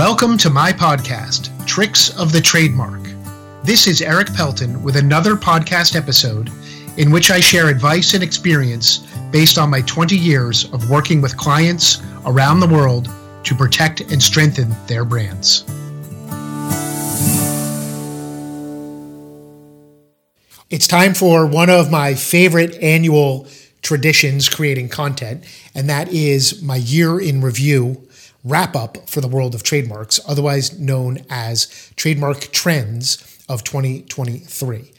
Welcome to my podcast, Tricks of the Trademark. This is Erik Pelton with another podcast episode in which I share advice and experience based on my 20 years of working with clients around the world to protect and strengthen their brands. It's time for one of my favorite annual traditions creating content, and that is my year in review wrap up for the world of trademarks, otherwise known as Trademark Trends of 2023.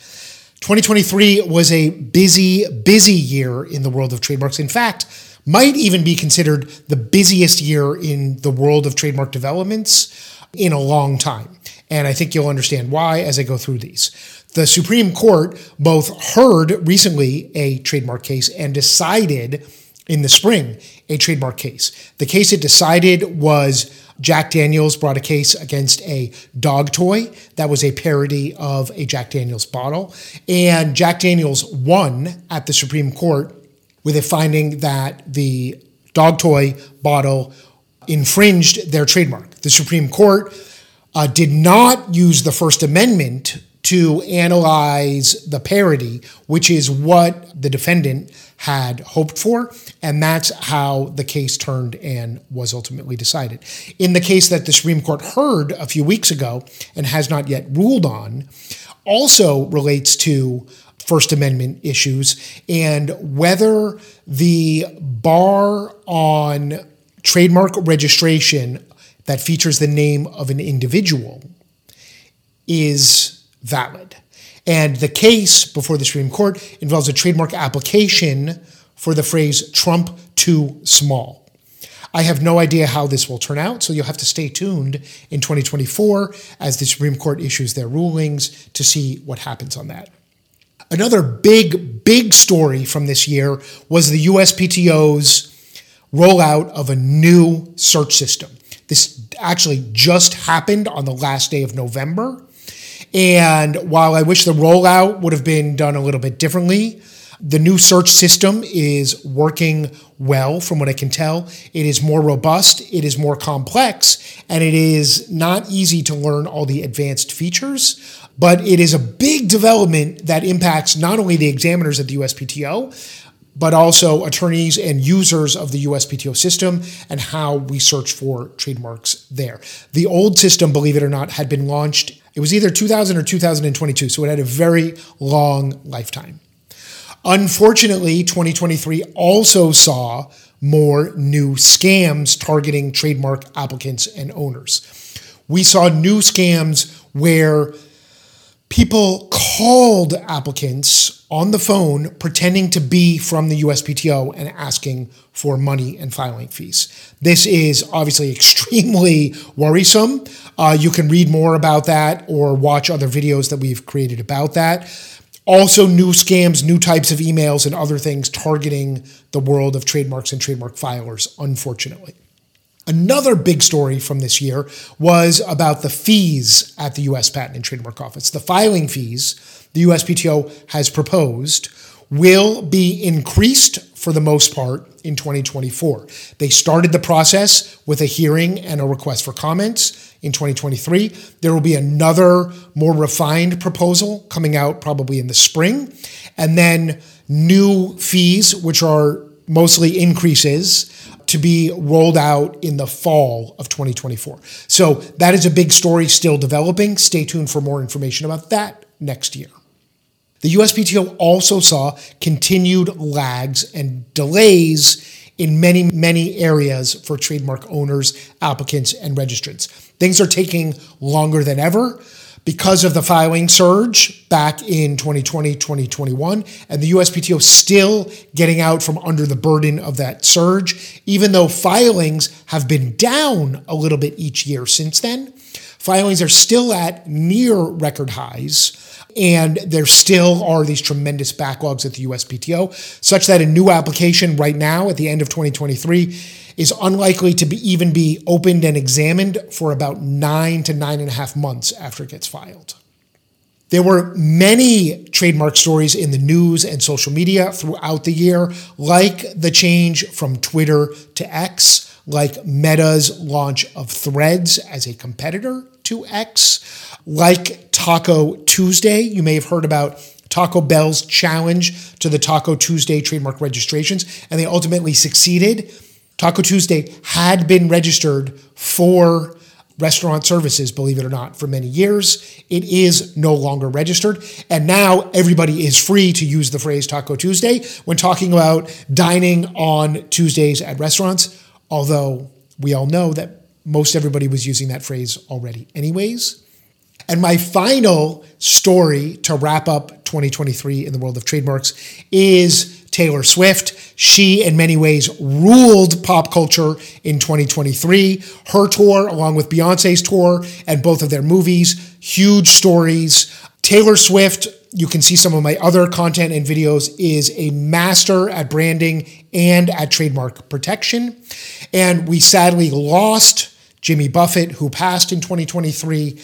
2023 was a busy, busy year in the world of trademarks. In fact, might even be considered the busiest year in the world of trademark developments in a long time. And I think you'll understand why as I go through these. The Supreme Court both heard recently a trademark case and decided in the spring a trademark case. The case it decided was Jack Daniels brought a case against a dog toy that was a parody of a Jack Daniels bottle. And Jack Daniels won at the Supreme Court with a finding that the dog toy bottle infringed their trademark. The Supreme Court uh, did not use the First Amendment to analyze the parody, which is what the defendant had hoped for. And that's how the case turned and was ultimately decided. In the case that the Supreme Court heard a few weeks ago and has not yet ruled on, also relates to First Amendment issues and whether the bar on trademark registration that features the name of an individual is valid. And the case before the Supreme Court involves a trademark application for the phrase Trump too small. I have no idea how this will turn out, so you'll have to stay tuned in 2024 as the Supreme Court issues their rulings to see what happens on that. Another big, big story from this year was the USPTO's rollout of a new search system. This actually just happened on the last day of November. And while I wish the rollout would have been done a little bit differently, the new search system is working well from what I can tell. It is more robust, it is more complex, and it is not easy to learn all the advanced features. But it is a big development that impacts not only the examiners at the USPTO, but also attorneys and users of the USPTO system and how we search for trademarks there. The old system, believe it or not, had been launched it was either 2000 or 2022, so it had a very long lifetime. Unfortunately, 2023 also saw more new scams targeting trademark applicants and owners. We saw new scams where people called applicants on the phone pretending to be from the USPTO and asking for money and filing fees. This is obviously extremely worrisome. Uh, you can read more about that or watch other videos that we've created about that. Also, new scams, new types of emails, and other things targeting the world of trademarks and trademark filers, unfortunately. Another big story from this year was about the fees at the US Patent and Trademark Office. The filing fees the USPTO has proposed will be increased for the most part in 2024. They started the process with a hearing and a request for comments in 2023. There will be another more refined proposal coming out probably in the spring. And then new fees, which are mostly increases to be rolled out in the fall of 2024. So that is a big story still developing. Stay tuned for more information about that next year. The USPTO also saw continued lags and delays in many, many areas for trademark owners, applicants, and registrants. Things are taking longer than ever because of the filing surge back in 2020, 2021, and the USPTO still getting out from under the burden of that surge, even though filings have been down a little bit each year since then. Filings are still at near record highs. And there still are these tremendous backlogs at the USPTO, such that a new application right now at the end of 2023 is unlikely to be even be opened and examined for about nine to nine and a half months after it gets filed. There were many trademark stories in the news and social media throughout the year, like the change from Twitter to X, like Meta's launch of Threads as a competitor to X, like Taco Tuesday. You may have heard about Taco Bell's challenge to the Taco Tuesday trademark registrations, and they ultimately succeeded. Taco Tuesday had been registered for restaurant services, believe it or not, for many years. It is no longer registered. And now everybody is free to use the phrase Taco Tuesday when talking about dining on Tuesdays at restaurants, although we all know that most everybody was using that phrase already, anyways. And my final story to wrap up 2023 in the world of trademarks is Taylor Swift. She, in many ways, ruled pop culture in 2023. Her tour, along with Beyonce's tour and both of their movies, huge stories. Taylor Swift, you can see some of my other content and videos, is a master at branding and at trademark protection. And we sadly lost Jimmy Buffett, who passed in 2023.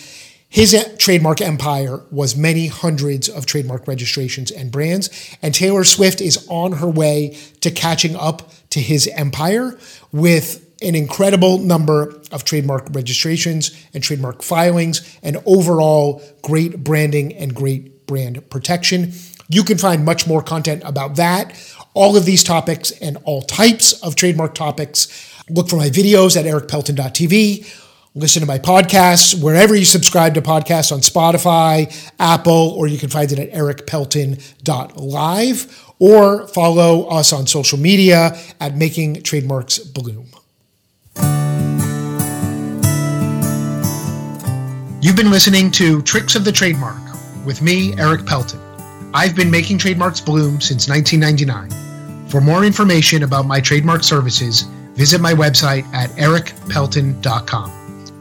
His trademark empire was many hundreds of trademark registrations and brands, and Taylor Swift is on her way to catching up to his empire with an incredible number of trademark registrations and trademark filings, and overall great branding and great brand protection. You can find much more content about that, all of these topics, and all types of trademark topics. Look for my videos at erikpelton.tv listen to my podcasts wherever you subscribe to podcasts on Spotify, Apple, or you can find it at erikpelton.live or follow us on social media at Making Trademarks Bloom. You've been listening to Tricks of the Trademark with me, Erik Pelton. I've been making trademarks bloom since 1999. For more information about my trademark services, visit my website at erikpelton.com.